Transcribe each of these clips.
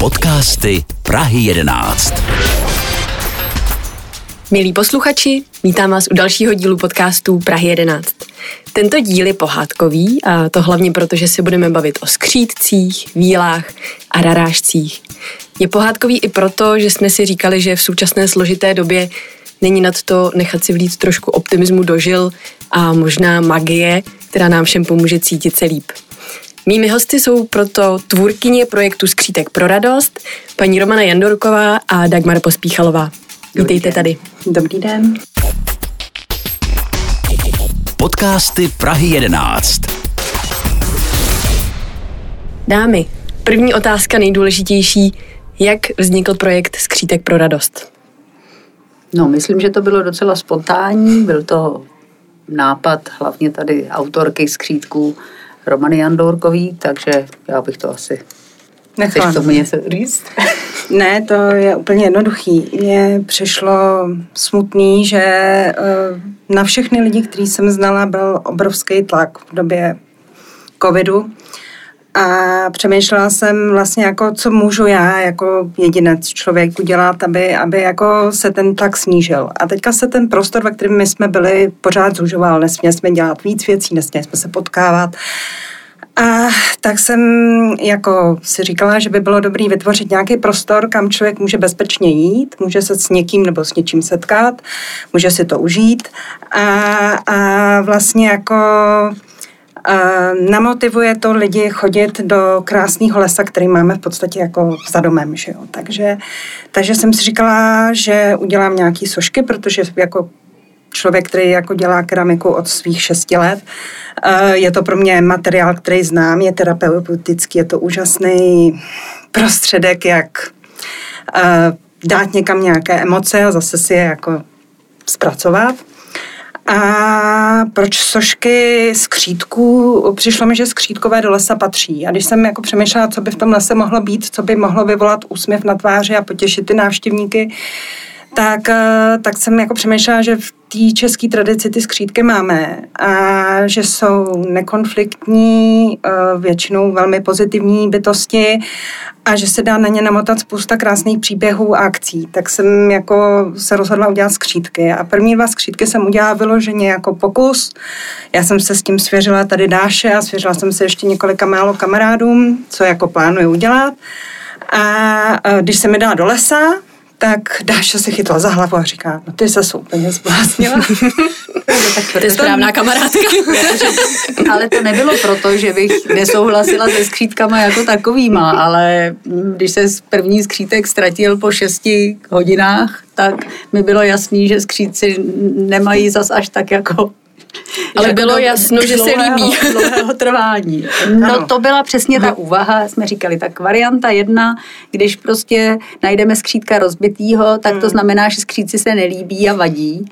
Podcasty Prahy 11. Milí posluchači, vítám vás u dalšího dílu podcastu Prahy 11. Tento díl je pohádkový a to hlavně proto, že se budeme bavit o skřítcích, vílách a rarážcích. Je pohádkový i proto, že jsme si říkali, že v současné složité době není nad to nechat si vlít trošku optimismu dožil a možná magie, která nám všem pomůže cítit se líp. Mými hosty jsou proto tvůrkyně projektu Skřítek pro radost, paní Romana Jandorková a Dagmar Pospíchalová. Vítejte tady. Dobrý den. Podcasty Prahy 11. Dámy, první otázka nejdůležitější. Jak vznikl projekt Skřítek pro radost? No, myslím, že to bylo docela spontánní. Byl to nápad hlavně tady autorky skřítků Romany Jandorkový, takže já bych to asi... Nechám. Chceš tomu něco říct? Ne, to je úplně jednoduchý. Mně přišlo smutný, že eh, na všechny lidi, který jsem znala, byl obrovský tlak v době covidu. A přemýšlela jsem vlastně jako, co můžu já jako jedinec člověk udělat, aby, aby jako se ten tlak snížil. A teďka se ten prostor, ve kterém my jsme byli, pořád zužoval. Nesměli jsme dělat víc věcí, nesměli jsme se potkávat. A tak jsem jako si říkala, že by bylo dobré vytvořit nějaký prostor, kam člověk může bezpečně jít, může se s někým nebo s něčím setkat, může si to užít a, a vlastně jako namotivuje to lidi chodit do krásného lesa, který máme v podstatě jako za domem. Že jo? Takže, takže jsem si říkala, že udělám nějaký sošky, protože jako člověk, který jako dělá keramiku od svých šesti let. Je to pro mě materiál, který znám, je terapeutický, je to úžasný prostředek, jak dát někam nějaké emoce a zase si je jako zpracovat. A proč sošky skřítků? Přišlo mi, že skřítkové do lesa patří. A když jsem jako přemýšlela, co by v tom lese mohlo být, co by mohlo vyvolat úsměv na tváři a potěšit ty návštěvníky, tak, eh, tak jsem jako přemýšlela, že v té české tradici ty skřídky máme a že jsou nekonfliktní, eh, většinou velmi pozitivní bytosti a že se dá na ně namotat spousta krásných příběhů a akcí. Tak jsem jako se rozhodla udělat skřídky a první dva skřídky jsem udělala vyloženě jako pokus. Já jsem se s tím svěřila tady Dáše a svěřila jsem se ještě několika málo kamarádům, co jako plánuju udělat. A eh, když se mi dala do lesa, tak Dáša se chytla za hlavu a říká, no ty se úplně zbláznila. to je správná kamarádka. ale to nebylo proto, že bych nesouhlasila se skřítkama jako takovýma, ale když se první skřítek ztratil po šesti hodinách, tak mi bylo jasný, že skřítci nemají zas až tak jako ale bylo jasno, že se líbí. Dlouhého trvání. No to byla přesně ta úvaha. Jsme říkali, tak varianta jedna, když prostě najdeme skřítka rozbitýho, tak to hmm. znamená, že skříci se nelíbí a vadí.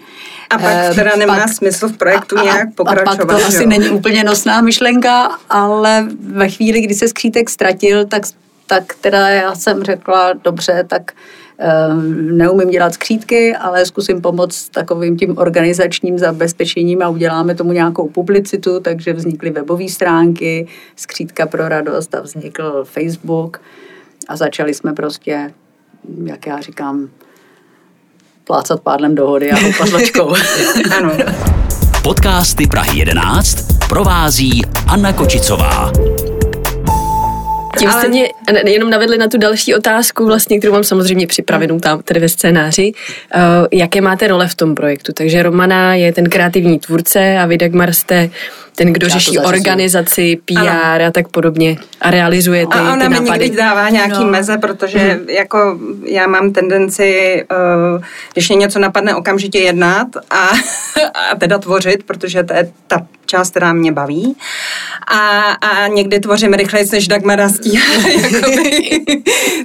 A pak eh, teda nemá pak, smysl v projektu a, nějak pokračovat. A pak to jo? asi není úplně nosná myšlenka, ale ve chvíli, kdy se skřítek ztratil, tak, tak teda já jsem řekla, dobře, tak Ehm, neumím dělat skřítky, ale zkusím pomoct takovým tím organizačním zabezpečením a uděláme tomu nějakou publicitu, takže vznikly webové stránky, skřítka pro radost a vznikl Facebook a začali jsme prostě, jak já říkám, plácat pádlem do hody a houpat ano. Podcasty Prahy 11 provází Anna Kočicová. Tím Ale... jste mě jenom navedli na tu další otázku, vlastně, kterou mám samozřejmě připravenou tam tedy ve scénáři. Uh, jaké máte role v tom projektu? Takže Romana je ten kreativní tvůrce a vy, Dagmar, jste ten, kdo řeší organizaci, PR ano. a tak podobně a realizuje ty, a ona ty mi někdy dává nějaký no. meze, protože hmm. jako já mám tendenci, uh, když mě něco napadne, okamžitě jednat a, a teda tvořit, protože to je ta část, která mě baví. A, a někdy tvořím rychleji, než Dagmara stíhá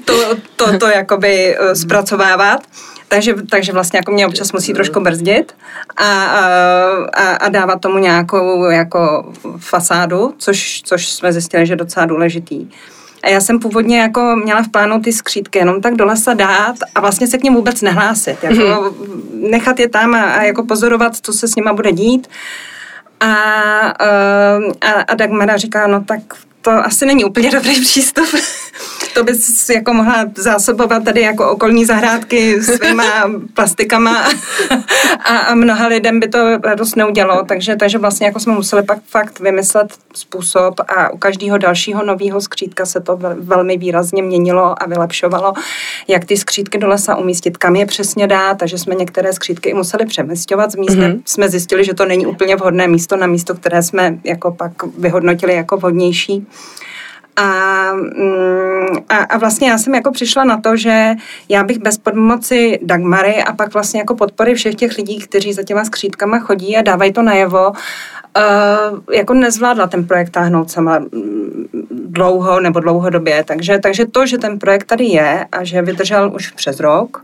to, to, to jakoby uh, zpracovávat. Takže, takže vlastně jako mě občas musí trošku brzdit a, a, a dávat tomu nějakou jako fasádu, což, což jsme zjistili, že je docela důležitý. A já jsem původně jako měla v plánu ty skřítky jenom tak do lesa dát a vlastně se k něm vůbec nehlásit. Jako mm-hmm. nechat je tam a, a jako pozorovat, co se s nima bude dít. A, a, a Dagmara říká, no tak to asi není úplně dobrý přístup. to bys jako mohla zásobovat tady jako okolní zahrádky svýma plastikama a, a mnoha lidem by to radost neudělalo, takže, takže vlastně jako jsme museli pak fakt vymyslet způsob a u každého dalšího nového skřítka se to velmi výrazně měnilo a vylepšovalo, jak ty skřítky do lesa umístit, kam je přesně dát, takže jsme některé skřítky i museli přemysťovat z místa. Mm-hmm. Jsme zjistili, že to není úplně vhodné místo na místo, které jsme jako pak vyhodnotili jako vhodnější. A, mm, a, a vlastně já jsem jako přišla na to, že já bych bez pomoci Dagmary a pak vlastně jako podpory všech těch lidí, kteří za těma skřítkama chodí a dávají to najevo, Uh, jako nezvládla ten projekt táhnout sama mm, dlouho nebo dlouhodobě. Takže, takže to, že ten projekt tady je a že vydržel už přes rok,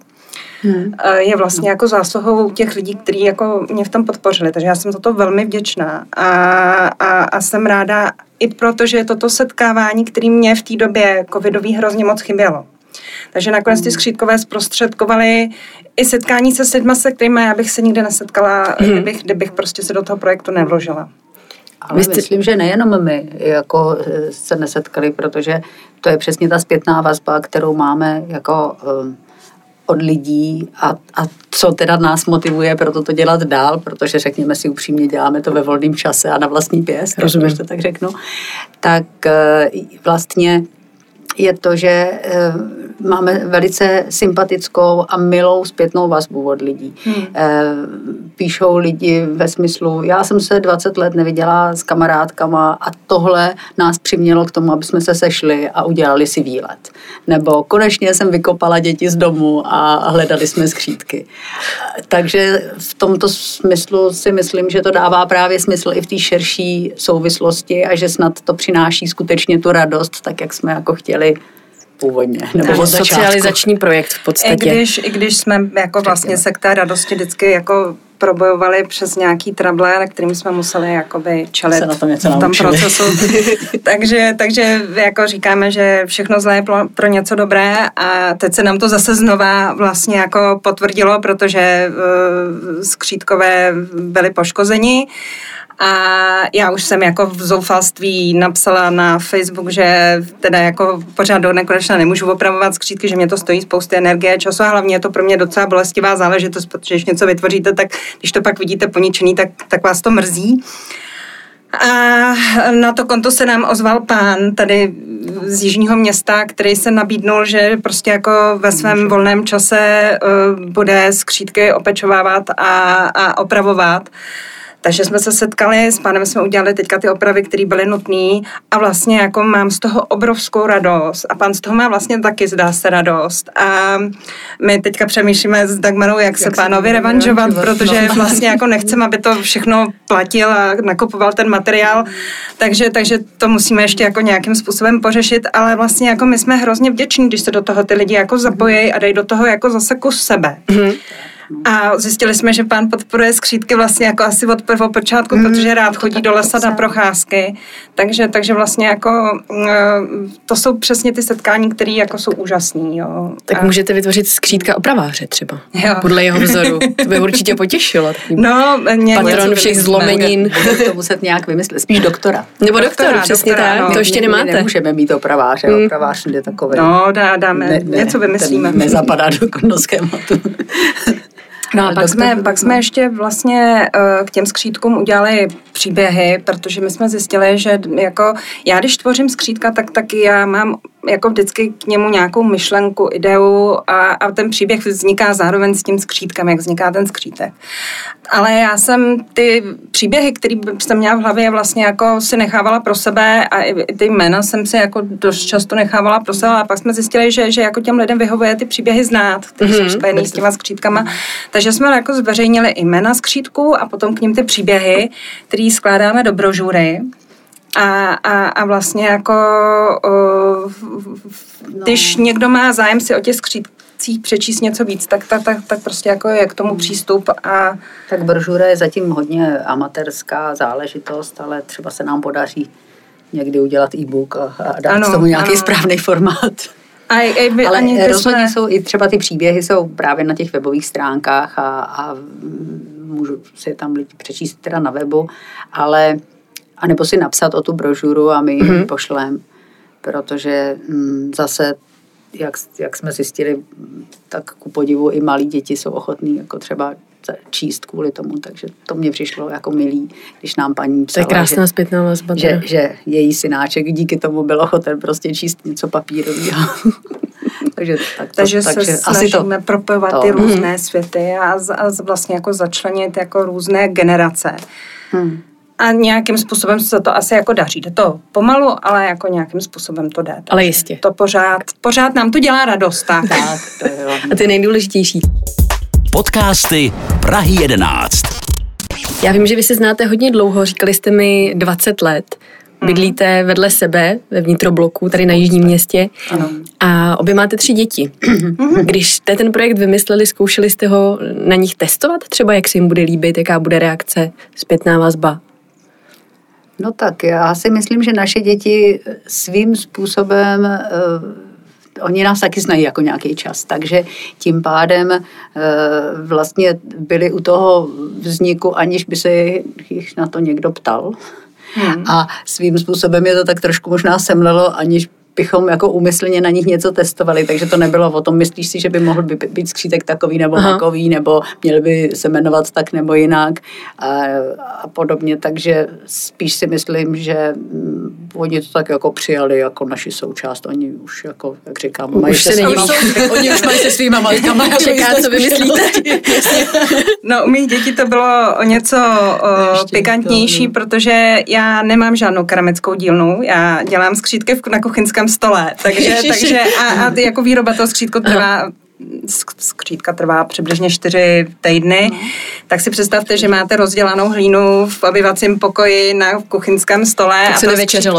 hmm. je vlastně jako zásluhou těch lidí, kteří jako mě v tom podpořili. Takže já jsem za to velmi vděčná a, a, a jsem ráda i proto, že je toto setkávání, který mě v té době covidový hrozně moc chybělo. Takže nakonec ty hmm. skřítkové zprostředkovaly i setkání se s lidmi, se kterými já bych se nikdy nesetkala, hmm. kdybych, kdybych prostě se do toho projektu nevložila. Ale jste... myslím, že nejenom my jako eh, se nesetkali, protože to je přesně ta zpětná vazba, kterou máme jako um, od lidí a, a co teda nás motivuje pro to dělat dál, protože řekněme si upřímně, děláme to ve volném čase a na vlastní pěst, Rozumím. to tak řeknu, tak eh, vlastně je to, že eh, máme velice sympatickou a milou zpětnou vazbu od lidí. Hmm. Eh, píšou lidi ve smyslu, já jsem se 20 let neviděla s kamarádkama a tohle nás přimělo k tomu, aby jsme se sešli a udělali si výlet. Nebo konečně jsem vykopala děti z domu a hledali jsme skřítky. Takže v tomto smyslu si myslím, že to dává právě smysl i v té širší souvislosti a že snad to přináší skutečně tu radost, tak jak jsme jako chtěli původně. Nebo od socializační projekt v podstatě. I když, I když jsme jako vlastně se k té radosti vždycky jako probojovali přes nějaký trable, na kterým jsme museli jakoby čelit se na tom něco v tom procesu. takže, takže jako říkáme, že všechno zlé je pro, pro něco dobré a teď se nám to zase znova vlastně jako potvrdilo, protože uh, skřítkové byli poškozeni a já už jsem jako v zoufalství napsala na Facebook, že teda jako pořád do nekonečna nemůžu opravovat skřítky, že mě to stojí spousty energie, času a hlavně je to pro mě docela bolestivá záležitost, protože když něco vytvoříte, tak když to pak vidíte poničený, tak, tak vás to mrzí. A na to konto se nám ozval pán tady z jižního města, který se nabídnul, že prostě jako ve svém volném čase uh, bude skřítky opečovávat a, a opravovat. Takže jsme se setkali, s pánem jsme udělali teďka ty opravy, které byly nutné a vlastně jako mám z toho obrovskou radost a pán z toho má vlastně taky zdá se radost a my teďka přemýšlíme s Dagmarou, jak, jak se pánovi revanžovat, protože no. vlastně jako nechceme, aby to všechno platil a nakupoval ten materiál, takže, takže to musíme ještě jako nějakým způsobem pořešit, ale vlastně jako my jsme hrozně vděční, když se do toho ty lidi jako zapojí a dají do toho jako zase kus sebe. Mm-hmm. A zjistili jsme, že pán podporuje skřítky vlastně jako asi od prvopočátku, mm, protože rád chodí do lesa na procházky. Takže, takže vlastně jako mm, to jsou přesně ty setkání, které jako jsou úžasný. Jo. Tak a... můžete vytvořit skřítka opraváře třeba. Jo. Podle jeho vzoru. To by určitě potěšilo. No, ně, Patron všech zlomenin. To muset nějak vymyslet. Spíš doktora. Nebo doktora, doktora přesně doktora, tak. No. To ještě nemáte. Nemůžeme mít opraváře. Mm. Opravář je takový. No, dá, dáme. Ne, ne, něco vymyslíme. Nezapadá do, do schématu. No a pak jsme, pak jsme ještě vlastně uh, k těm skřítkům udělali příběhy, protože my jsme zjistili, že jako já když tvořím skřítka, tak taky já mám jako vždycky k němu nějakou myšlenku, ideu a, a ten příběh vzniká zároveň s tím skřítkem, jak vzniká ten skřítek. Ale já jsem ty příběhy, které jsem měla v hlavě, vlastně jako si nechávala pro sebe a i ty jména jsem si jako dost často nechávala pro sebe a pak jsme zjistili, že, že jako těm lidem vyhovuje ty příběhy znát, které mm-hmm. jsou spojené s těma skřítkama. Takže jsme jako zveřejnili jména skřítků a potom k ním ty příběhy, které skládáme do brožury. A, a, a vlastně jako, uh, když no. někdo má zájem si o těch skřítkách přečíst něco víc, tak, tak, tak, tak prostě jako je k tomu hmm. přístup a... Tak brožura je zatím hodně amatérská záležitost, ale třeba se nám podaří někdy udělat e-book a, a dát ano, tomu nějaký ano. správný formát. A, a by, Ale ani rozhodně jsme... jsou i třeba ty příběhy jsou právě na těch webových stránkách a, a můžu si tam lidi přečíst teda na webu, ale a nebo si napsat o tu brožuru a my mm-hmm. ji pošlem protože mm, zase jak, jak jsme zjistili, tak ku podivu i malí děti jsou ochotní jako třeba číst kvůli tomu, takže to mě přišlo jako milý, když nám paní psala, To je krásná že, zpětná vazba. Že, že její synáček díky tomu byl ochoten prostě číst něco papírového. takže tak to, takže, takže se asi snažíme to, propojovat to. ty různé hmm. světy a, a vlastně jako začlenit jako různé generace. Hmm a nějakým způsobem se to asi jako daří. Jde to pomalu, ale jako nějakým způsobem to jde. Ale jistě. To pořád, pořád nám to dělá radost. Tak, tak to je A to je nejdůležitější. Podcasty Prahy 11. Já vím, že vy se znáte hodně dlouho, říkali jste mi 20 let. Mhm. Bydlíte vedle sebe ve vnitrobloku, tady na Jižním městě. Ano. A obě máte tři děti. Mhm. Když jste ten projekt vymysleli, zkoušeli jste ho na nich testovat? Třeba jak se jim bude líbit, jaká bude reakce, zpětná vazba? No tak, já si myslím, že naše děti svým způsobem uh, oni nás taky znají jako nějaký čas, takže tím pádem uh, vlastně byli u toho vzniku, aniž by se jich na to někdo ptal. Hmm. A svým způsobem je to tak trošku možná semlelo, aniž bychom jako úmyslně na nich něco testovali, takže to nebylo o tom, myslíš si, že by mohl by být skřítek takový nebo Aha. takový, nebo měl by se jmenovat tak nebo jinak a, a podobně, takže spíš si myslím, že oni to tak jako přijali jako naši součást, oni už jako, jak říkám, mají už se, se svýma, oni už mají se svýma matkama. Čeká, co vymyslíte. no u mých dětí to bylo o něco o, pikantnější, to, protože já nemám žádnou keramickou dílnu, já dělám skřítky na kuchyňském stole. Takže, takže a, a jako výroba toho skřítko trvá skřítka trvá přibližně čtyři týdny, tak si představte, že máte rozdělanou hlínu v obyvacím pokoji na kuchyňském stole tak a se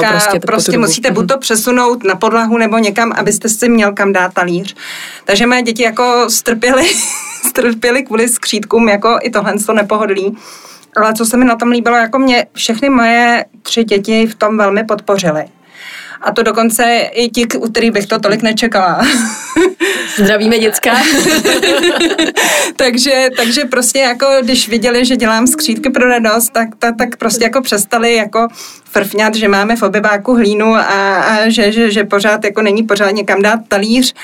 prostě. Prostě musíte buď to přesunout na podlahu nebo někam, abyste si měl kam dát talíř. Takže moje děti jako strpěly, strpěly kvůli skřítkům, jako i tohle to nepohodlí. Ale co se mi na tom líbilo, jako mě všechny moje tři děti v tom velmi podpořily. A to dokonce i ti, u kterých bych to tolik nečekala. Zdravíme děcka. takže, takže prostě jako, když viděli, že dělám skřídky pro radost, tak, tak, tak prostě jako přestali jako frfňat, že máme v obyváku hlínu a, a že, že, že, pořád jako není pořád někam dát talíř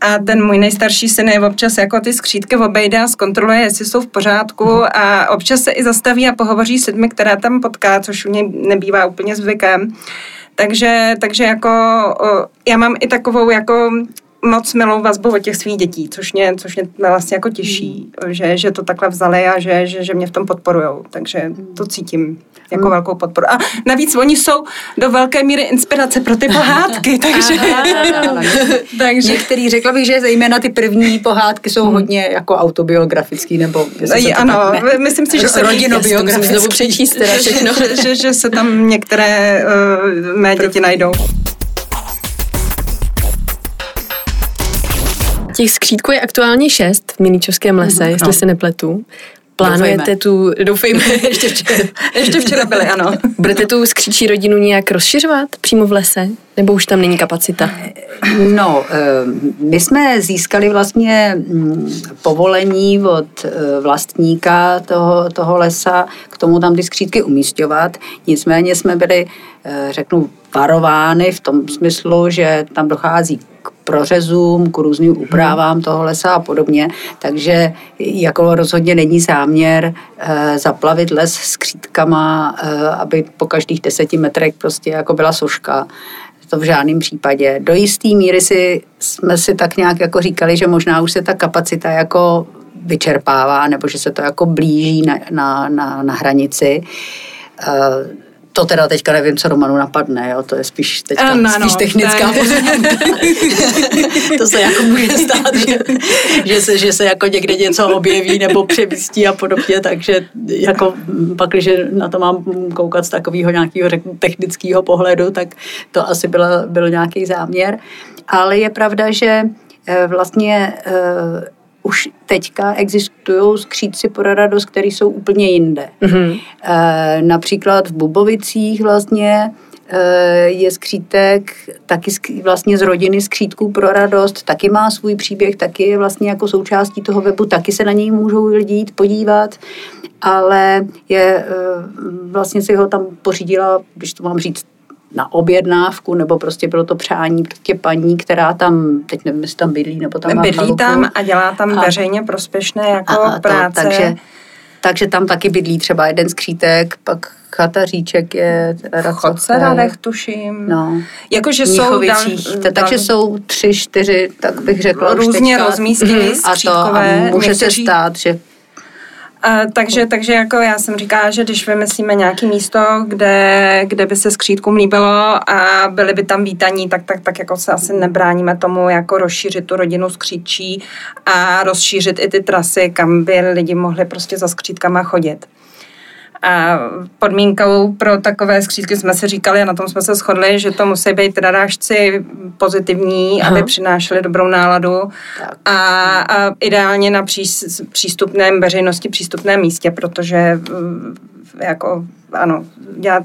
a ten můj nejstarší syn je občas jako ty skřídky obejde a zkontroluje, jestli jsou v pořádku a občas se i zastaví a pohovoří s lidmi, které tam potká, což u něj nebývá úplně zvykem. Takže, takže jako já mám i takovou jako moc milou vazbu od těch svých dětí, což mě, což mě vlastně jako těší, mm. že, že to takhle vzali a že, že, že mě v tom podporujou. Takže to cítím jako mm. velkou podporu. A navíc oni jsou do velké míry inspirace pro ty pohádky, takže... takže... Některý, řekla bych, že zejména ty první pohádky jsou mm. hodně jako autobiografický, nebo... I, ano, tak myslím si, že se... Rodinobiografický. Znovu přečíst teda všechno. že, že, že se tam některé uh, mé děti najdou. Těch skřítků je aktuálně šest v Milíčovském lese, mm-hmm, jestli no. se nepletu. Plánujete doufejme. tu, doufejme, ještě včera. ještě včera byli, ano. Budete tu skříčí rodinu nějak rozšiřovat přímo v lese? Nebo už tam není kapacita? No, eh, my jsme získali vlastně mm, povolení od eh, vlastníka toho, toho lesa k tomu tam ty skřítky umístěvat. Nicméně jsme byli, eh, řeknu, varovány v tom smyslu, že tam dochází prořezům, k různým mhm. úpravám toho lesa a podobně. Takže jako rozhodně není záměr e, zaplavit les s křítkama, e, aby po každých deseti metrech prostě jako byla soška. To v žádném případě. Do jisté míry si, jsme si tak nějak jako říkali, že možná už se ta kapacita jako vyčerpává, nebo že se to jako blíží na, na, na, na hranici. E, to teda teďka nevím, co Romanu napadne, jo? to je spíš, teďka, ano, spíš technická poznámka. to se jako může stát, že, že, se, že se jako někde něco objeví nebo přemístí a podobně, takže jako pak, když na to mám koukat z takového nějakého technického pohledu, tak to asi byl, byl nějaký záměr. Ale je pravda, že eh, vlastně eh, už teďka existují skřídci pro radost, které jsou úplně jinde. Mm-hmm. E, například v Bubovicích vlastně e, je skřítek taky vlastně z rodiny skřítků pro radost, taky má svůj příběh, taky je vlastně jako součástí toho webu, taky se na něj můžou lidi jít podívat, ale je e, vlastně si ho tam pořídila, když to mám říct na objednávku, nebo prostě bylo to přání prostě paní, která tam, teď nevím, jestli tam bydlí, nebo tam má Bydlí chalupu. tam a dělá tam A- veřejně prospěšné jako A- a to, práce. takže, takže tam taky bydlí třeba jeden skřítek, pak chata Říček je Chodce Radech, tuším. No. Jakože jsou dal. Ta- takže jsou tři, čtyři, tak bych řekla, Různě teďka. rozmístěný, Mhm. a to a skřítkové, může se stát, že Takže, takže jako já jsem říkala, že když vymyslíme nějaké místo, kde, kde by se skřítkům líbilo a byli by tam vítaní, tak, tak, tak jako se asi nebráníme tomu jako rozšířit tu rodinu skříčí a rozšířit i ty trasy, kam by lidi mohli prostě za skřítkama chodit. A podmínkou pro takové skřítky jsme si říkali, a na tom jsme se shodli, že to musí být radážci pozitivní, Aha. aby přinášeli dobrou náladu Tak. a, a ideálně na přís, přístupném veřejnosti přístupném místě, protože mm, jako ano, dělat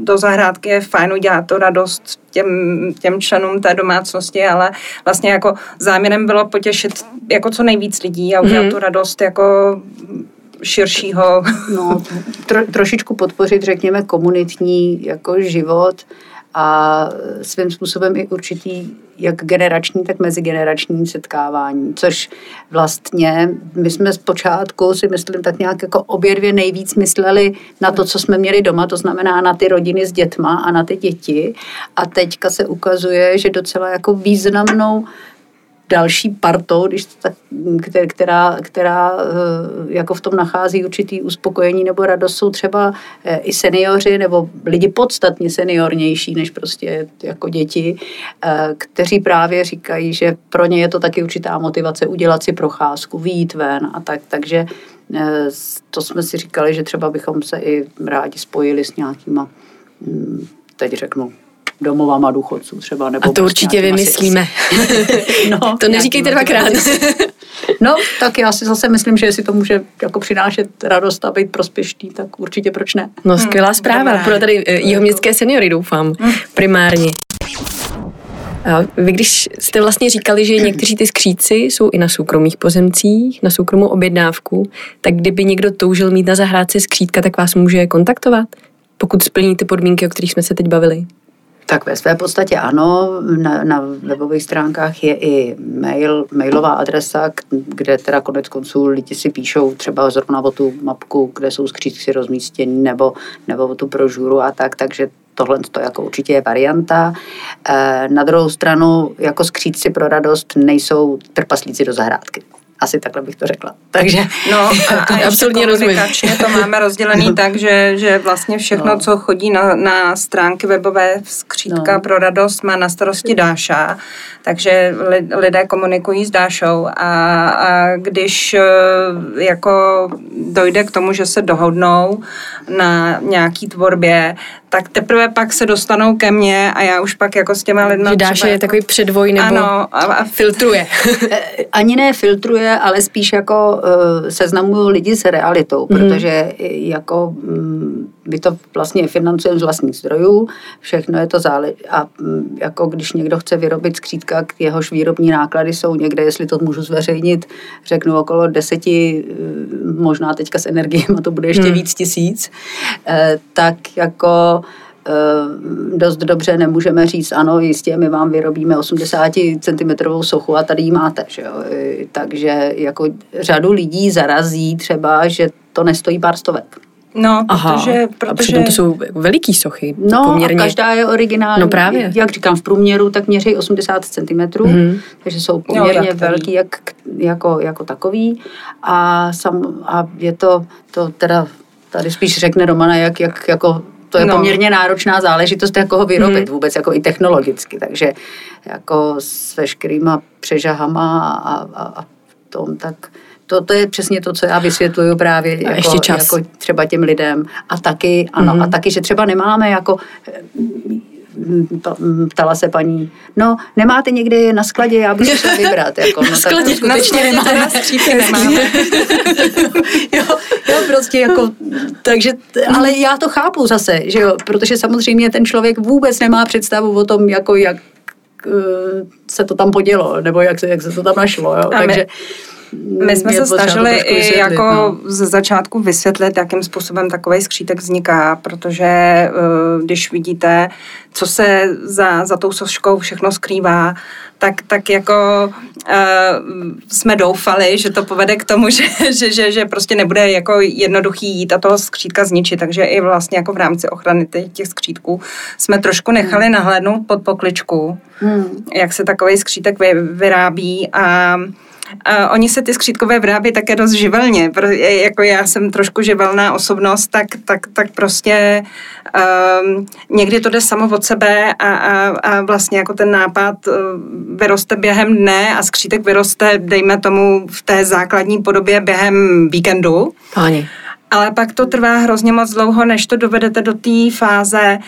do zahrádky je fajn, udělat to radost těm, těm členům té domácnosti, ale vlastně jako záměrem bylo potěšit jako co nejvíc lidí a udělat Mhm. tu radost jako širšího no, tro, trošičku podpořit, řekněme, komunitní jako život a svým způsobem i určitý jak generační, tak mezigenerační setkávání, což vlastně my jsme zpočátku si myslím tak nějak jako obě dvě nejvíc mysleli na to, co jsme měli doma, to znamená na ty rodiny s dětma a na ty děti. A teďka se ukazuje, že docela jako významnou další partou, když kter- která, která eh, jako v tom nachází určitý uspokojení nebo radost, jsou třeba eh, i seniori nebo lidi podstatně seniornější než prostě jako děti, eh, kteří právě říkají, že pro ně je to taky určitá motivace udělat si procházku, výjít ven a tak, takže to jsme si říkali, že třeba bychom se i rádi spojili s nějakýma, hm, teď řeknu, domovama důchodců třeba. Nebo A to prostě určitě vymyslíme. No, to neříkejte dvakrát. No, tak já si zase myslím, že jestli to může jako přinášet radost a být prospěšný, tak určitě proč ne. No, skvělá zpráva. dobrá. Pro tady eh, jihoměstské seniory, doufám, primárně. A vy když jste vlastně říkali, že někteří ty skříci jsou i na soukromých pozemcích, na soukromou objednávku, tak kdyby někdo toužil mít na zahrádce skřítka, tak vás může kontaktovat, pokud splní ty podmínky, o kterých jsme se teď bavili. Tak ve své podstatě ano, na, na webových stránkách je i mail, mailová adresa, kde teda konec konců lidi si píšou třeba zrovna o tu mapku, kde jsou skřítky rozmístění, nebo, nebo o tu brožuru a tak, takže tohle to jako určitě je varianta. E, na druhou stranu, jako skřítci pro radost nejsou trpaslíci do zahrádky. Asi takhle bych to řekla. Takže No a, a To ještě absolutně rozumím. to máme rozdělený tak, že, že vlastně všechno, No. co chodí na, na stránky webové skřítka No. pro radost, má na starosti Dáša, takže li, lidé komunikují s Dášou a, a když eh, jako dojde k tomu, že se dohodnou na nějaký tvorbě, tak teprve pak se dostanou ke mně a já už pak jako s těma lidmi že třeba je jako- takový předvoj nebo Ano, a, a filtruje. Eh, ani ne filtruje, ale spíš jako uh, seznamuju lidi s realitou, Mhm. protože eh, jako mm, my to vlastně financujeme z vlastních zdrojů, všechno je to zále a mm, jako když někdo chce vyrobit skřítka, k jehož výrobní náklady jsou někde, jestli to můžu zveřejnit, řeknu okolo deseti, eh, možná teďka s energiemi to bude ještě Hmm. víc tisíc, eh, tak jako eh, dost dobře nemůžeme říct, ano, jistě, my vám vyrobíme 80 cm sochu a tady ji máte. Že jo? Eh, Takže jako řadu lidí zarazí třeba, že to nestojí pár stovek. no, Aha, protože, a protože přitom to jsou veliký sochy. No poměrně. a každá je originální. No právě. Jak říkám, v průměru tak měří 80 cm, Mhm. takže jsou poměrně jak který. velký jak, jako, jako takový. A, sam, a je to, to teda, tady spíš řekne Romana, jak, jak jako to je No. poměrně náročná záležitost, jako ho vyrobit hmm. vůbec, jako i technologicky. Takže jako s veškerýma přežahama a, a, a tom, tak to, to je přesně to, co já vysvětluju právě A jako, ještě čas. jako třeba těm lidem. A taky, ano, Mhm. a taky, že třeba nemáme jako ptala se paní, no nemáte někde na skladě, já bych šla vybrat. Jako, no, Na skladě, tak na skutečně skladě nemáme. teda skřípky nemáme. jo, jo, prostě jako, takže, ale já to chápu zase, že jo, protože samozřejmě ten člověk vůbec nemá představu o tom, jako jak eh, se to tam podělo, nebo jak se, jak se to tam našlo, jo, takže My jsme se snažili i jako no. ze začátku vysvětlit, jakým způsobem takový skřítek vzniká, protože eh, když vidíte, co se za, za tou soškou všechno skrývá, tak, tak jako uh, jsme doufali, že to povede k tomu, že, že, že, že prostě nebude jako jednoduchý jít a toho skřítka zničit, takže i vlastně jako v rámci ochrany těch, těch skřítků jsme trošku nechali nahlédnout pod pokličku, Hmm. jak se takový skřítek vy, vyrábí a a oni se ty skřítkové vyrábí také dost živelně. Pro, jako já jsem trošku živelná osobnost, tak, tak, tak prostě um, někdy to jde samo od sebe a, a, a vlastně jako ten nápad uh, vyroste během dne a skřítek vyroste, dejme tomu, v té základní podobě během víkendu. Páni. Ale pak to trvá hrozně moc dlouho, než to dovedete do té fáze,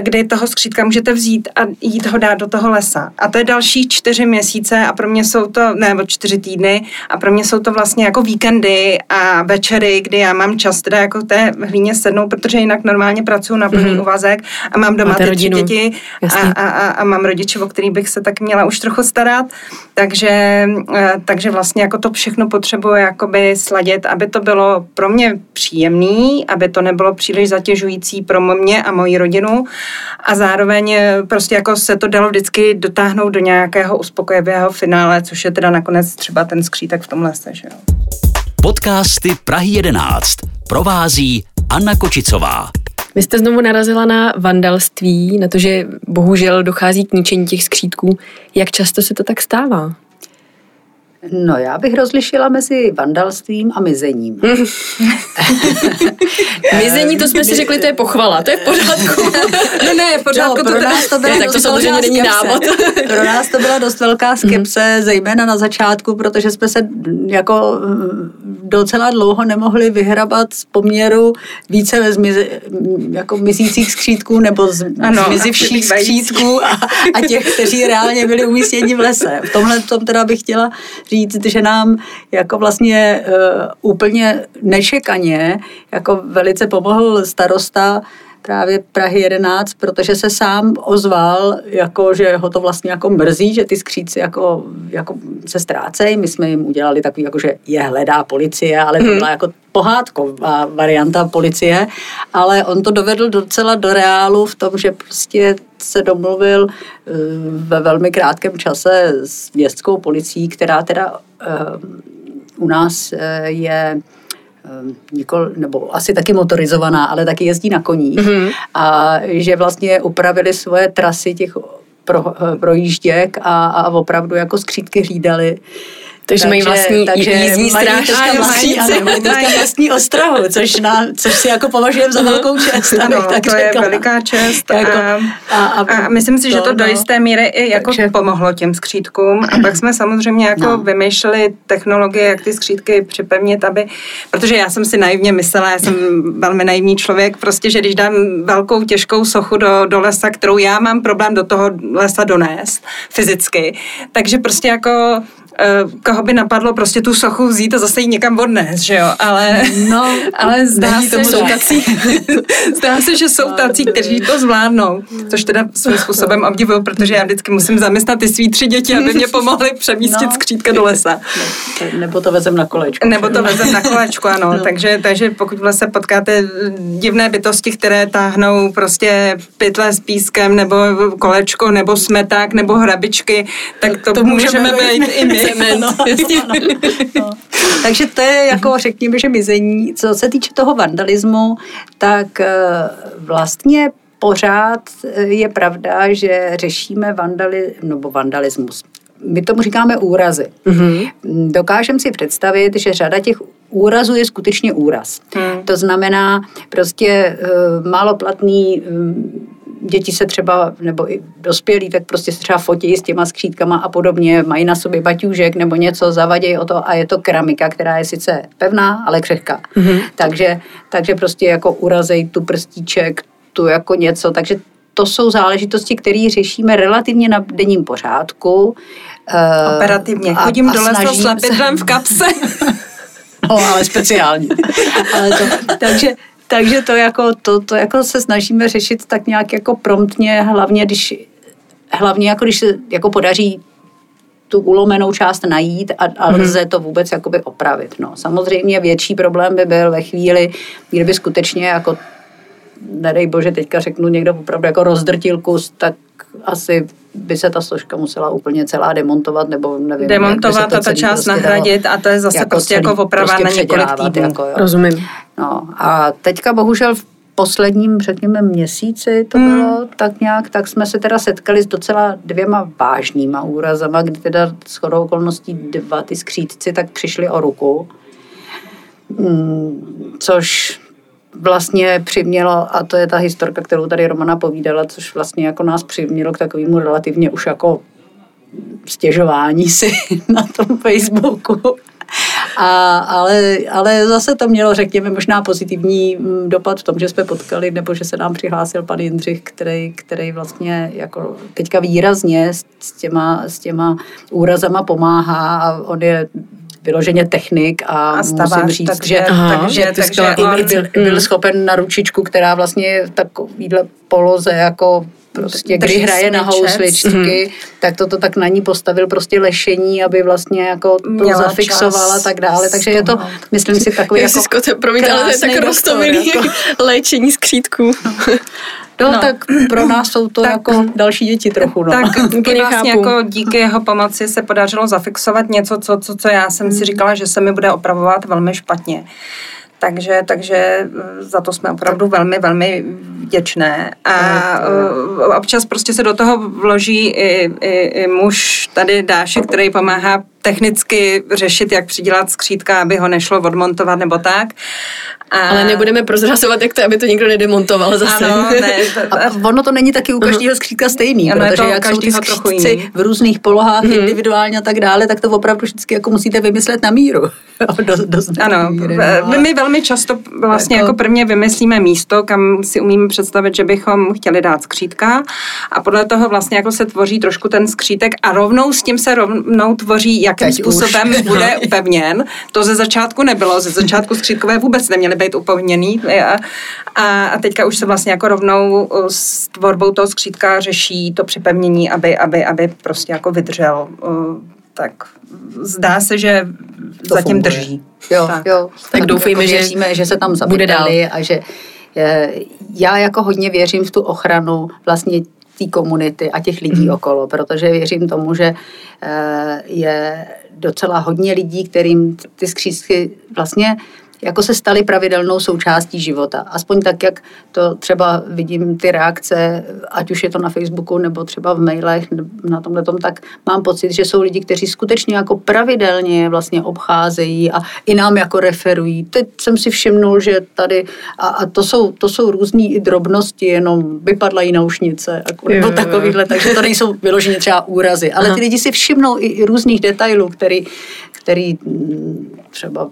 kdy toho skřítka můžete vzít a jít ho dát do toho lesa. A to je další čtyři měsíce a pro mě jsou to, nebo čtyři týdny, a pro mě jsou to vlastně jako víkendy a večery, kdy já mám čas teda jako té hlíně sednout, protože jinak normálně pracuji na plný mm-hmm. úvazek a mám doma Máte ty tři děti a, Jasně. a, a, a mám rodiče, o který bych se tak měla už trochu starat, takže, eh, takže vlastně jako to všechno potřebuji jakoby sladit, aby to bylo pro mě příjemný, aby to nebylo příliš zatěžující pro mě a moji rodinu a zároveň eh, prostě jako se to dalo vždycky dotáhnout do nějakého uspokojivého finále, což je teda nakonec třeba ten skřítek v tom lese, že jo. Podcasty Prahy 11 provází Anna Kočicová. Vy jste znovu narazila na vandalství, na to, že bohužel dochází k ničení těch skřítků. Jak často se to tak stává? No, já bych rozlišila mezi vandalstvím a mizením. Mizení, to jsme si řekli, to je pochvala, to je v pořádku. No ne, v pořádku, No, to pro teda- nás to byla Tak to dost samozřejmě velká není návod. Pro nás to byla dost velká skepse, zejména na začátku, protože jsme se jako mm, docela dlouho nemohli vyhrabat z poměru více zmize, jako mizících skřítků nebo z, Ano, přibývajících. skřítků a, a těch, kteří reálně byli umístěni v lese. V tomhle tom teda bych chtěla říct, že nám jako vlastně uh, úplně nečekaně jako velice pomohl starosta právě Prahy 11, protože se sám ozval, jako, že ho to vlastně jako mrzí, že ty skříci jako, jako se ztrácejí. My jsme jim udělali takový, jako, že je hledá policie, ale to byla jako pohádková varianta policie, ale on to dovedl docela do reálu v tom, že prostě se domluvil eh, ve velmi krátkém čase s městskou policií, která teda eh, u nás eh, je nikol, nebo asi taky motorizovaná, ale taky jezdí na koních mm-hmm. a že vlastně upravili svoje trasy těch pro, projížděk a, a opravdu jako skřítky hlídali. Takže mají vlastní jízdní mají stráž a ano, mají vlastní ostrahu, což, na, což si jako považujeme za velkou čest. Ano, tak to je řekla. veliká čest a, Jako- a, a, myslím si, že to do no. jisté míry i jako Takže- pomohlo těm skřítkům. A pak jsme samozřejmě jako No. vymýšleli technologie, jak ty skřítky připevnit, aby, protože já jsem si naivně myslela, já jsem velmi naivní člověk, prostě, že když dám velkou těžkou sochu do, do lesa, kterou já mám problém do toho lesa donést fyzicky, takže prostě jako koho by napadlo prostě tu sochu vzít a zase ji někam odnést, že jo, ale, No, ale zdá se, tak. tací, zdá se, že jsou tací, kteří to zvládnou, což teda svým způsobem obdivuju, protože já vždycky musím zaměstnat ty svý tři děti, aby mě pomohly přemístit No. skřítka do lesa. Nebo to vezem na kolečko. Nebo to vezem na kolečku, ano. No. Takže, takže pokud v lese potkáte divné bytosti, které táhnou prostě pytle s pískem, nebo kolečko, nebo smeták, nebo hrabičky, tak to, to můžeme být i my. Cement. Ano, ano, no. Takže to je jako, řekněme, že mizení. Co se týče toho vandalismu, tak eh, vlastně pořád eh, je pravda, že řešíme vandali, nebo vandalismus. My tomu říkáme úrazy. Mm-hmm. Dokážeme si představit, že řada těch úrazů je skutečně úraz. Mm. To znamená prostě uh, máloplatný um, děti se třeba, nebo i dospělí, tak prostě se třeba fotí s těma skřítkama a podobně, mají na sobě baťůžek nebo něco, zavadějí o to a je to keramika, která je sice pevná, ale křehká. Mm-hmm. Takže, takže prostě jako urazej tu prstíček, tu jako něco, takže to jsou záležitosti, které řešíme relativně na denním pořádku. Eh, Operativně. a- Chodím a do lesa s lepidlem v kapse. No, ale speciálně. ale to, takže, takže to jako, to, to jako se snažíme řešit tak nějak jako promptně, hlavně když, hlavně jako když se jako podaří tu ulomenou část najít a, a Mhm. lze to vůbec jakoby opravit. No. Samozřejmě větší problém by byl ve chvíli, kdyby skutečně jako nedej bože, teďka řeknu někdo opravdu jako rozdrtil kus, tak asi by se ta složka musela úplně celá demontovat, nebo nevím. jak by se Demontovat to a ta část prostě nahradit a to je zase prostě celý jako oprava na několik týdnů. Jako, jo. Rozumím. No a teďka bohužel v posledním, řekněme, měsíci to Hmm. bylo tak nějak, tak jsme se teda setkali s docela dvěma vážnýma úrazama, kdy teda s chodou okolností dva ty skřítci tak přišli o ruku, Mm, což vlastně přimělo, a to je ta historka, kterou tady Romana povídala, což vlastně jako nás přimělo k takovému relativně už jako stěžování si na tom Facebooku. A, ale, ale zase to mělo, řekněme, možná pozitivní mm, dopad v tom, že jsme potkali, nebo že se nám přihlásil pan Jindřich, který, který vlastně jako teďka výrazně s, s, těma, s těma úrazama pomáhá a on je vyloženě technik a, A musím stavář, říct, takže- že, Aha, takže- to takže skvělá on- byl, byl, byl schopen na ručičku, která vlastně takovýhle poloze jako prostě, kdy Drží hraje na housličky, tak toto tak na ní postavil prostě lešení, aby vlastně jako to Měla zafixoval a tak dále. Takže je to, stuhnout. myslím si, takový Já jako si promiňte, ale to je tak rostomilý jako. léčení skřítků. No, No. tak pro nás jsou to Tak- jako další děti trochu. No. Tak Úplně vlastně jako díky jeho pomoci se podařilo zafixovat něco, co, co, co já jsem si říkala, že se mi bude opravovat velmi špatně. Takže, takže eh, za to jsme opravdu velmi, velmi vděčné. A eh, občas prostě se do toho vloží i, i, i muž tady Dášek, který pomáhá technicky řešit, jak přidělat skřítka, aby ho nešlo odmontovat nebo tak. A, Ale nebudeme prozrazovat, jak to, aby to nikdo nedemontoval zase. Ano, ne, A ono to není taky u každého skřítka stejný, Ano, je protože to u jak jsou ty skřítci jiný. v různých polohách individuálně a tak dále, tak to opravdu vždycky jako musíte vymyslet na míru. do, do Ano, no, ale- my velmi často vlastně Jako- jako prvně vymyslíme místo, kam si umíme představit, že bychom chtěli dát skřítka a podle toho vlastně jako se tvoří trošku ten skřítek a rovnou s tím se rovnou tvoří, jakým Teď už. způsobem bude upevněn. To ze začátku nebylo, ze začátku skřítkové vůbec neměly být upevněný a, a, a teďka už se vlastně jako rovnou uh, s tvorbou toho skřítka řeší to připevnění, aby, aby, aby prostě jako vydržel. uh, Tak zdá se, že to zatím funguje. drží. Jo, Tak. jo. Tak doufejme, jako že věříme, že se tam bude dál. a že eh, já jako hodně věřím v tu ochranu vlastně té komunity a těch lidí Mhm. okolo, protože věřím tomu, že eh, je docela hodně lidí, kterým ty skřízky vlastně jako se staly pravidelnou součástí života. Aspoň tak, jak to třeba vidím ty reakce, ať už je to na Facebooku nebo třeba v mailech na tomhle tom, tak mám pocit, že jsou lidi, kteří skutečně jako pravidelně vlastně obcházejí a i nám jako referují. Teď jsem si všimnul, že tady, a, a to jsou, to jsou různé i drobnosti, jenom vypadla jí naušnice, jako, nebo takovýhle, takže to nejsou vyloženě třeba úrazy, ale Aha. ty lidi si všimnou i, i různých detailů, který, který mm, třeba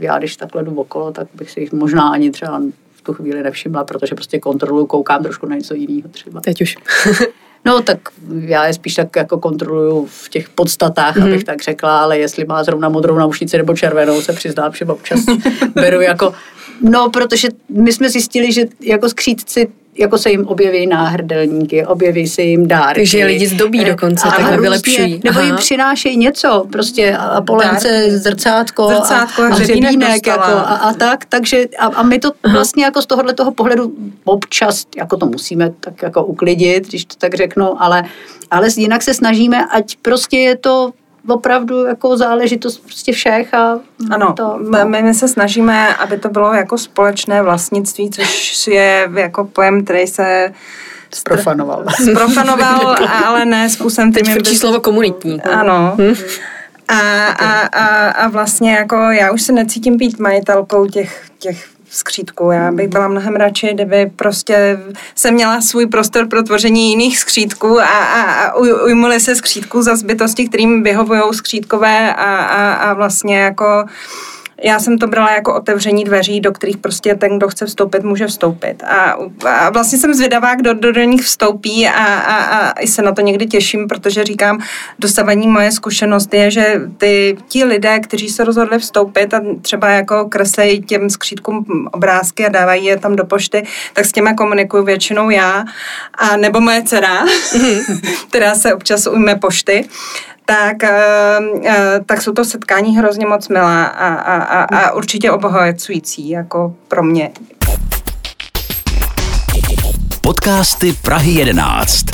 já, když takhle jdu okolo, tak bych si jich možná ani třeba v tu chvíli nevšimla, protože prostě kontroluju, koukám trošku na něco jiného třeba. Teď už. No tak já je spíš tak jako kontroluju v těch podstatách, mm-hmm. abych tak řekla, ale jestli má zrovna modrou naušnici nebo červenou, se přiznám, že občas beru jako... No, protože my jsme zjistili, že jako skřítci jako se jim objeví náhrdelníky, objeví se jim dárky. Takže je lidi zdobí dokonce, A takhle vylepšují. Nebo jim Aha. přinášejí něco, prostě a, polence, zrcátko, Zrcátko a a, hřebínek jako, a, a tak, takže a, a my to vlastně jako z tohohle toho pohledu občas jako to musíme tak jako uklidit, když to tak řeknu, ale, ale jinak se snažíme, ať prostě je to opravdu jako záležitost prostě všech a Ano, to, my, my se snažíme, aby to bylo jako společné vlastnictví, což je jako pojem, který se Sprofanoval. sprofanoval, ale ne způsobem, Teď by- frčí slovo komunitní. Ano. A, a, a, a vlastně jako já už se necítím být majitelkou těch, těch skřítků. Já bych byla mnohem radši, kdyby prostě jsem měla svůj prostor pro tvoření jiných skřítků a, a, a uj- ujmuli se skřítků za zbytosti, kterým vyhovují skřítkové a, a, a vlastně jako já jsem to brala jako otevření dveří, do kterých prostě ten, kdo chce vstoupit, může vstoupit. A, a vlastně jsem zvědavá, kdo do, do nich vstoupí a, a, a i se na to někdy těším, protože říkám, dosavadní moje zkušenost je, že ty, ti lidé, kteří se rozhodli vstoupit a třeba jako kreslejí těm skřítkům obrázky a dávají je tam do pošty, tak s těma komunikuju většinou já a nebo moje dcera, která se občas ujme pošty tak, eh, eh, tak jsou to setkání hrozně moc milá a, a, a, a určitě obohacující, jako pro mě. Podcasty Prahy 11.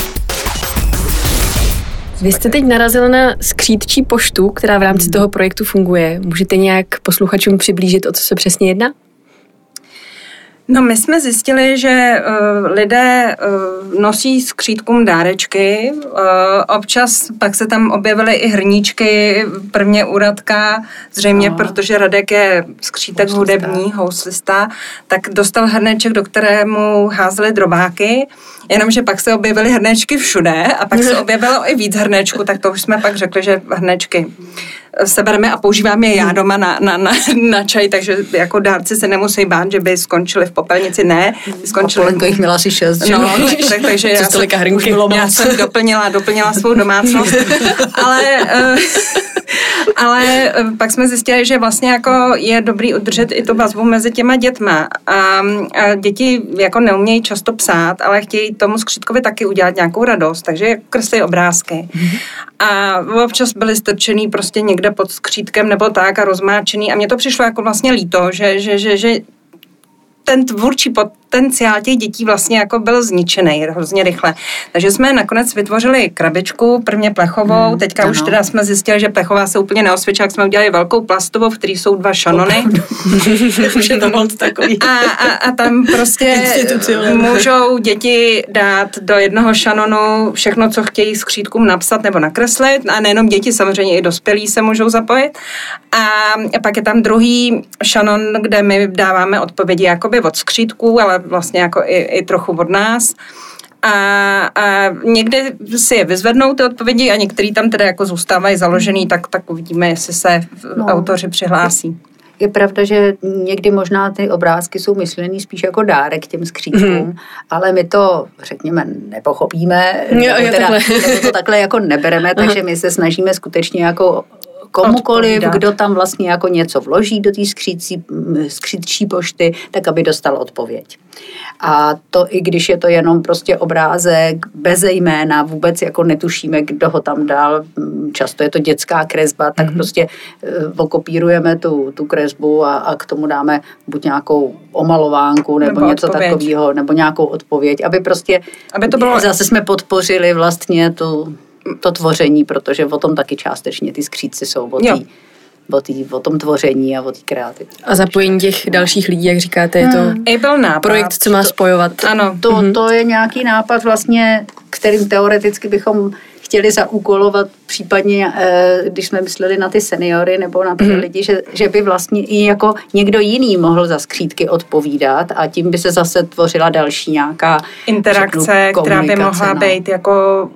Vy jste teď narazil na skřídčí poštu, která v rámci toho projektu funguje. Můžete nějak posluchačům přiblížit, o co se přesně jedná? No my jsme zjistili, že uh, lidé uh, nosí skřítkům dárečky, uh, občas pak se tam objevily i hrníčky, prvně u Radka, zřejmě no. protože Radek je skřítek houslista. hudební, houslista, tak dostal hrneček, do kterému házeli drobáky, jenomže pak se objevily hrnečky všude a pak se objevilo i víc hrnečku, tak to už jsme pak řekli, že hrnečky sebereme a používáme je já doma na, na, na, na čaj, takže jako dárci se nemusí bát, že by skončili v popelnici. Ne, skončili. Polenko jich měla asi šest. No, tak, tak, takže já, jsem, já jsem doplnila, doplnila svou domácnost. ale, uh, ale eh, pak jsme zjistili, že vlastně jako je dobrý udržet i tu vazbu mezi těma dětma. A, a děti jako neumějí často psát, ale chtějí tomu skřítkovi taky udělat nějakou radost, takže kreslí obrázky. Mm-hmm. A občas byly strčený prostě někde někde pod skřítkem nebo tak a rozmáčený a mně to přišlo jako vlastně líto, že, že, že, že ten tvůrčí potenciál těch dětí vlastně jako byl zničený hrozně rychle. Takže jsme nakonec vytvořili krabičku, prvně plechovou, hmm, teďka ano. už teda jsme zjistili, že plechová se úplně neosvědčila, jak jsme udělali velkou plastovou, v které jsou dva šanony. už je to moc takový. A, a, a tam prostě můžou děti dát do jednoho šanonu všechno, co chtějí skřítkům napsat nebo nakreslit a nejenom děti, samozřejmě i dospělí se můžou zapojit. A pak je tam druhý šanon, kde my dáváme odpovědi jakoby od skřítků, ale vlastně jako i, i trochu od nás. A, a někde si je vyzvednou ty odpovědi a některý tam teda jako zůstávají založený, tak, tak uvidíme, jestli se no. autoři přihlásí. Je pravda, že někdy možná ty obrázky jsou myšlený spíš jako dárek těm skřítkům, hmm. ale my to, řekněme, nepochopíme, jo, jo, teda, takhle. to takhle jako nebereme, takže my se snažíme skutečně jako komukoliv, odpovídat. kdo tam vlastně jako něco vloží do té skřítčí pošty, tak aby dostal odpověď. A to i když je to jenom prostě obrázek bez jména, vůbec jako netušíme, kdo ho tam dal, často je to dětská kresba, tak mm-hmm. prostě uh, okopírujeme tu, tu kresbu a, a k tomu dáme buď nějakou omalovánku nebo, nebo něco takového, nebo nějakou odpověď, aby prostě aby to bylo... zase jsme podpořili vlastně tu, to tvoření, protože o tom taky částečně ty skříci jsou, o, tý, o, tý, o tom tvoření a o té kreativě. A zapojení těch dalších lidí, jak říkáte, je to hmm. byl nápad. projekt, co má spojovat. To, ano. To, mhm. to je nějaký nápad vlastně, kterým teoreticky bychom chtěli zaúkolovat případně, eh, když jsme mysleli na ty seniory nebo na ty mm. lidi, že, že by vlastně i jako někdo jiný mohl za skřídky odpovídat a tím by se zase tvořila další nějaká interakce, řeknu, která by mohla no. být jako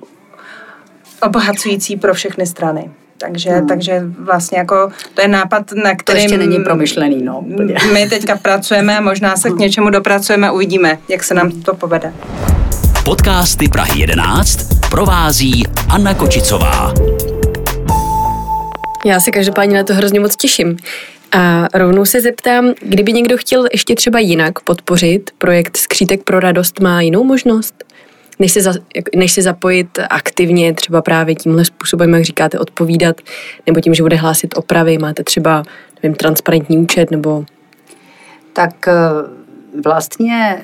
obohacující pro všechny strany. Takže, hmm. takže vlastně jako to je nápad, na kterým... To ještě není promyšlený, no. My teďka pracujeme a možná se k hmm. něčemu dopracujeme, uvidíme, jak se nám to povede. Podcasty Prahy 11 provází Anna Kočicová. Já se každopádně na to hrozně moc těším. A rovnou se zeptám, kdyby někdo chtěl ještě třeba jinak podpořit projekt Skřítek pro radost, má jinou možnost? Než se, za, než se zapojit aktivně třeba právě tímhle způsobem, jak říkáte, odpovídat, nebo tím, že bude hlásit opravy, máte třeba, nevím, transparentní účet, nebo... Tak eh, vlastně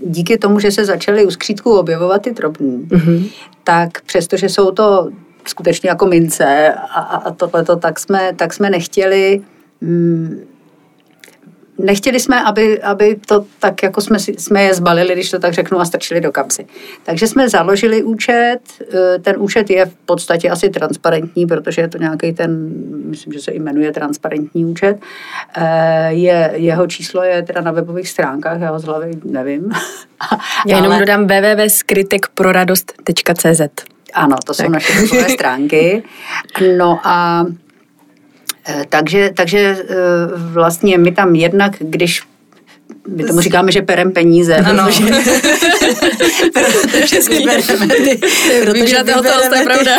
díky tomu, že se začaly u skřítku objevovat ty drobní, mm-hmm. tak přestože jsou to skutečně jako mince a, a tohleto, tak jsme, tak jsme nechtěli mm, nechtěli jsme, aby, aby to tak, jako jsme, jsme je zbalili, když to tak řeknu, a strčili do kapsy. Takže jsme založili účet. Eh, ten účet je v podstatě asi transparentní, protože je to nějaký ten, myslím, že se jmenuje transparentní účet. Eh, je, jeho číslo je teda na webových stránkách, já ho z hlavy nevím. Já jenom Ale... dodám www.skrytekproradost.cz Ano, to tak. jsou naše webové stránky. No a takže, takže eh, vlastně my tam jednak, když my tomu říkáme, že perem peníze. Ano. Protože, vybereme ty, protože vybereme to je pravda.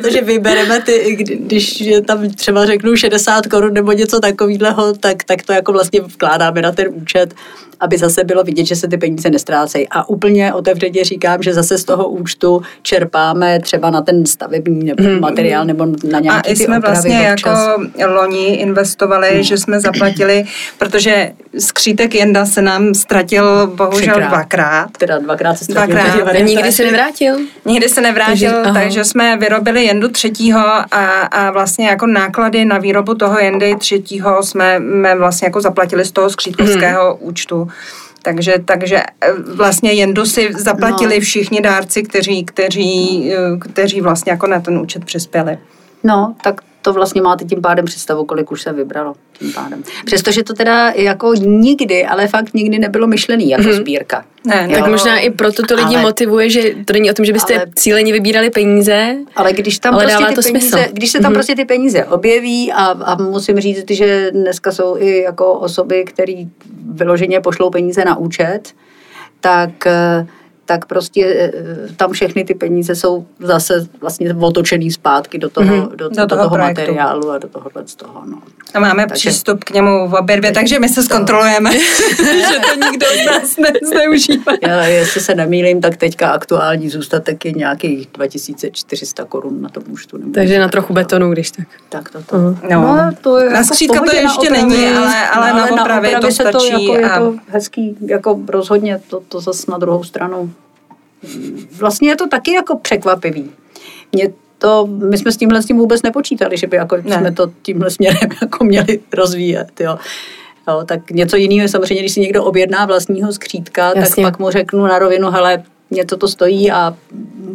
protože vybereme ty, když tam třeba řeknu 60 korun nebo něco takového, tak, tak to jako vlastně vkládáme na ten účet aby zase bylo vidět, že se ty peníze nestrácejí. A úplně otevřeně říkám, že zase z toho účtu čerpáme třeba na ten stavební nebo hmm. materiál nebo na nějaké A i jsme vlastně občas. jako loni investovali, hmm. že jsme zaplatili, protože skřítek Jenda se nám ztratil bohužel Třikrát. dvakrát. Teda dvakrát se ztratil. Dvakrát. A nikdy se nevrátil? Nikdy se nevrátil, takže, takže jsme vyrobili Jendu třetího a, a vlastně jako náklady na výrobu toho Jendy třetího jsme, jsme vlastně jako zaplatili z toho skřítkovského hmm. účtu. Takže, takže eh, vlastně Jendu si zaplatili no. všichni dárci, kteří, kteří, eh, kteří vlastně jako na ten účet přispěli. No, tak to vlastně máte tím pádem představu, kolik už se vybralo tím pádem. Přestože to teda jako nikdy, ale fakt nikdy nebylo myšlený jako mm-hmm. sbírka. Ne, ne. Tak možná i proto to lidi ale, motivuje, že to není o tom, že byste ale, cíleně vybírali peníze, ale když tam ale prostě ty peníze, smysl. když se tam mm-hmm. prostě ty peníze objeví a, a musím říct, že dneska jsou i jako osoby, které vyloženě pošlou peníze na účet, tak uh, tak prostě eh, tam všechny ty peníze jsou zase vlastně otočený zpátky do toho, mm-hmm. do, do, do toho, toho materiálu a do tohohle z toho. No. A máme takže, přístup k němu v obě dvě, takže my se zkontrolujeme, že to nikdo z nás nezneužívá. Já, jestli se nemýlím, tak teďka aktuální zůstatek je nějakých 2400 korun na tom účtu. Takže na trochu betonu, když tak. Tak to to. Uh-huh. No. no to je na jako skřítka to ještě na není, ale, ale, no, na opravě to stačí. To jako, a... Je to hezký, jako rozhodně to, to zase na druhou stranu vlastně je to taky jako překvapivý. Mě to, my jsme s tímhle s tím vůbec nepočítali, že by jako ne. jsme to tímhle směrem jako měli rozvíjet. Jo. Jo, tak něco jiného je samozřejmě, když si někdo objedná vlastního skřítka, Jasně. tak pak mu řeknu na rovinu, hele, něco to stojí a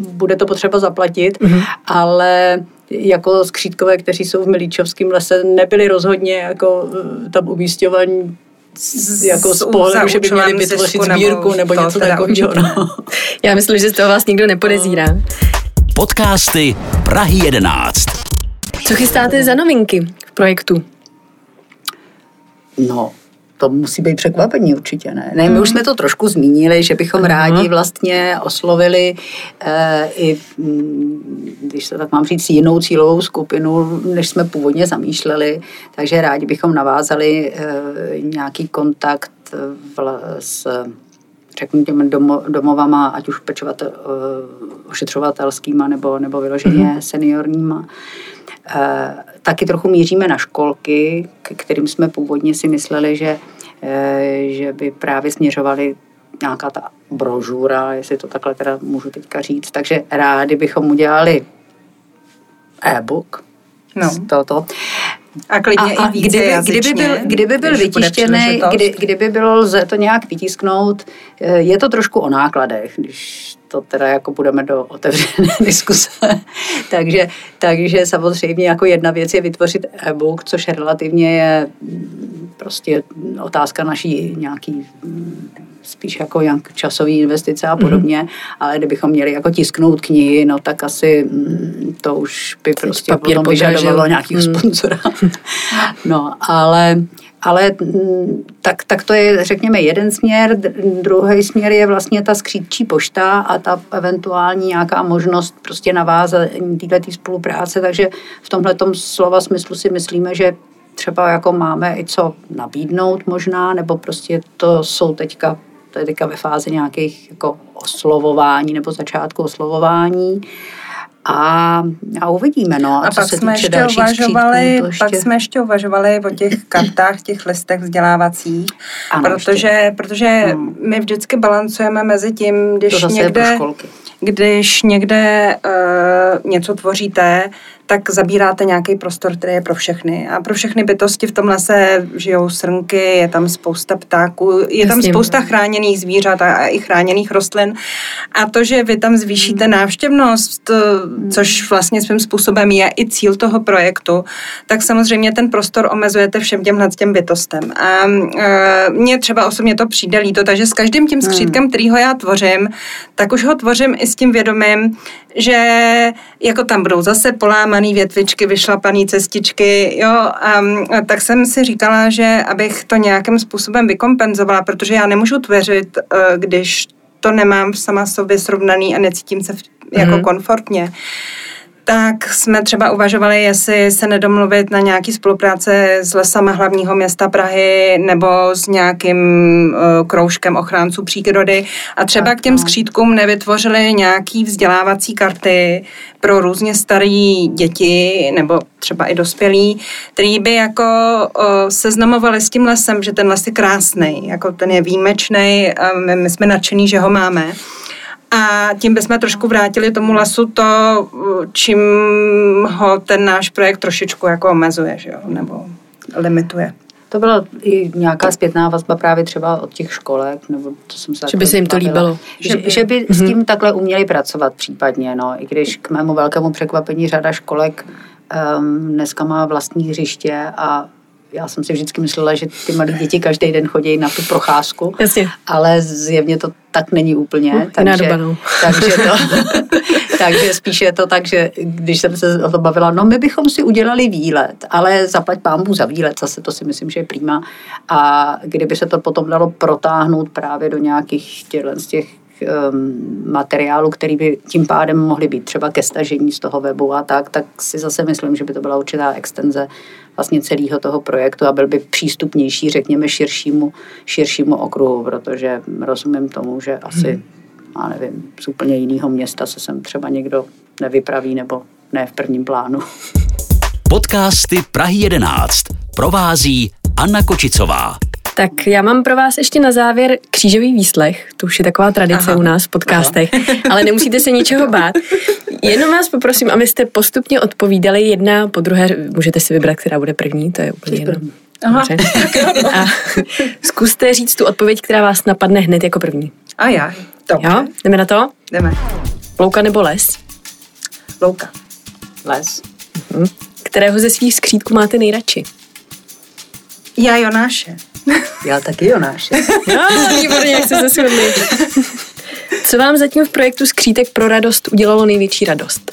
bude to potřeba zaplatit, mm-hmm. ale jako skřítkové, kteří jsou v Milíčovském lese, nebyli rozhodně jako eh, tam umístěvaní jako z pohledu, že by měli vytvořit sbírku nebo, nebo něco takového. No. Já myslím, že z toho vás nikdo nepodezírá. Podcasty Prahy 11. Co chystáte za novinky v projektu? No, to musí být překvapení určitě, ne? Ne, my už jsme to trošku zmínili, že bychom uh-huh. rádi vlastně oslovili e, i, mm, když se tak mám říct, jinou cílovou skupinu, než jsme původně zamýšleli, takže rádi bychom navázali e, nějaký kontakt vla, s řeknu těm domo, domovama, ať už pečovatel, ošetřovatelskýma nebo, nebo vyloženě mm-hmm. seniorníma. Eh, taky trochu míříme na školky, k kterým jsme původně si mysleli, že, eh, že by právě směřovali nějaká ta brožura, jestli to takhle teda můžu teďka říct. Takže rádi bychom udělali e-book no. z tohoto. A klidně a, a i více kdyby, kdyby byl, kdyby byl vytištěný, kdy, kdyby bylo lze to nějak vytisknout, eh, je to trošku o nákladech, když to teda jako budeme do otevřené diskuse. takže, takže samozřejmě jako jedna věc je vytvořit e-book, což relativně je mm, prostě otázka naší nějaký mm, spíš jako jak časový investice a mhm. podobně, mm-hmm. ale kdybychom měli jako tisknout knihy, no tak asi mm, to už by prostě potom vyžadovalo nějakého mm. sponzora. no, ale ale mm, tak, tak to je, řekněme, jeden směr. Druhý směr je vlastně ta skřídčí pošta a ta eventuální nějaká možnost prostě navázat této spolupráce. Takže v tomhle slova smyslu si myslíme, že třeba jako máme i co nabídnout možná, nebo prostě to jsou teďka, to je teďka ve fázi nějakých jako oslovování nebo začátku oslovování. A, a uvidíme, no. A, a pak jsme ještě uvažovali, ještě... pak jsme ještě uvažovali o těch kartách, těch listech vzdělávacích, ano, protože, protože hmm. my vždycky balancujeme mezi tím, když někde, když někde uh, něco tvoříte, tak zabíráte nějaký prostor, který je pro všechny. A pro všechny bytosti v tom lese žijou srnky, je tam spousta ptáků, je tam spousta chráněných zvířat a i chráněných rostlin. A to, že vy tam zvýšíte hmm. návštěvnost, což vlastně svým způsobem je i cíl toho projektu, tak samozřejmě ten prostor omezujete všem těmhle těm bytostem. A e, mně třeba osobně to přijde líto, takže s každým tím hmm. skřítkem, kterýho já tvořím, tak už ho tvořím i s tím vědomím, že jako tam budou zase polámané větvičky, vyšlapané cestičky, jo, a, a tak jsem si říkala, že abych to nějakým způsobem vykompenzovala, protože já nemůžu tvořit, eh, když to nemám sama sobě srovnaný a necítím se jako mm. komfortně tak jsme třeba uvažovali, jestli se nedomluvit na nějaký spolupráce s lesama hlavního města Prahy nebo s nějakým uh, kroužkem ochránců přírody a třeba tak, k těm no. skřítkům nevytvořili nějaký vzdělávací karty pro různě staré děti nebo třeba i dospělí, který by jako uh, seznamovali s tím lesem, že ten les je krásný, jako ten je výjimečný, my, my jsme nadšení, že ho máme. A tím bychom trošku vrátili tomu lesu to, čím ho ten náš projekt trošičku jako omezuje, že jo? nebo limituje. To byla i nějaká zpětná vazba právě třeba od těch školek, nebo to jsem se Že by se jim to líbilo. Že, že by mm-hmm. s mhm. tím takhle uměli pracovat případně, no, i když k mému velkému překvapení řada školek um, dneska má vlastní hřiště a já jsem si vždycky myslela, že ty malé děti každý den chodí na tu procházku, Jasně. ale zjevně to tak není úplně. Uh, takže, doba, no. takže, to, takže spíše je to tak, že když jsem se o to bavila, no my bychom si udělali výlet, ale zaplať pámbu za výlet, zase to si myslím, že je prýma. A kdyby se to potom dalo protáhnout právě do nějakých z těch um, materiálu, který by tím pádem mohly být třeba ke stažení z toho webu a tak, tak si zase myslím, že by to byla určitá extenze vlastně celého toho projektu a byl by přístupnější, řekněme, širšímu, širšímu okruhu, protože rozumím tomu, že asi, hmm. já nevím, z úplně jiného města se sem třeba někdo nevypraví nebo ne v prvním plánu. Podcasty Prahy 11 provází Anna Kočicová. Tak já mám pro vás ještě na závěr křížový výslech. To už je taková tradice Aha. u nás v podcastech, Aha. ale nemusíte se ničeho bát. Jenom vás poprosím, abyste postupně odpovídali jedna po druhé. Můžete si vybrat, která bude první, to je úplně jedno. Aha. A zkuste říct tu odpověď, která vás napadne hned jako první. A já. Dobře. Jo, jdeme na to? Jdeme. Louka nebo les? Louka. Les. Mhm. Kterého ze svých skřítků máte nejradši? Já Jonáše. Já taky Jonáše. No, výborně, jak se shodli. Co vám zatím v projektu Skřítek pro radost udělalo největší radost?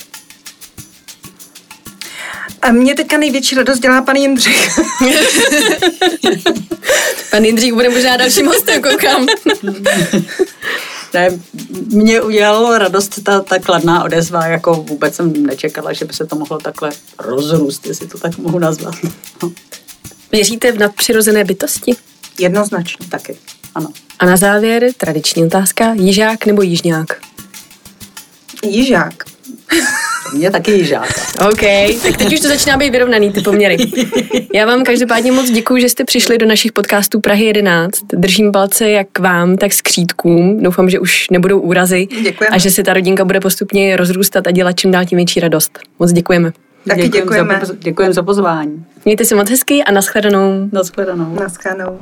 A mě teďka největší radost dělá pan Jindřich. pan Jindřich bude možná dalším hostem, koukám. Ne, mě udělalo radost ta, ta kladná odezva, jako vůbec jsem nečekala, že by se to mohlo takhle rozrůst, jestli to tak mohu nazvat. Věříte v nadpřirozené bytosti? Jednoznačně. Taky, ano. A na závěr tradiční otázka, jižák nebo jižňák? Jižák. Mě taky jižák. OK, tak teď už to začíná být vyrovnaný, ty poměry. Já vám každopádně moc děkuji, že jste přišli do našich podcastů Prahy 11. Držím palce jak vám, tak skřítkům. Doufám, že už nebudou úrazy. Děkujeme. A že se ta rodinka bude postupně rozrůstat a dělat čím dál tím větší radost. Moc děkujeme. Taky děkujeme. Děkujeme za, děkujeme za pozvání. Mějte se moc hezky a nashledanou. Nashledanou. Nashledanou.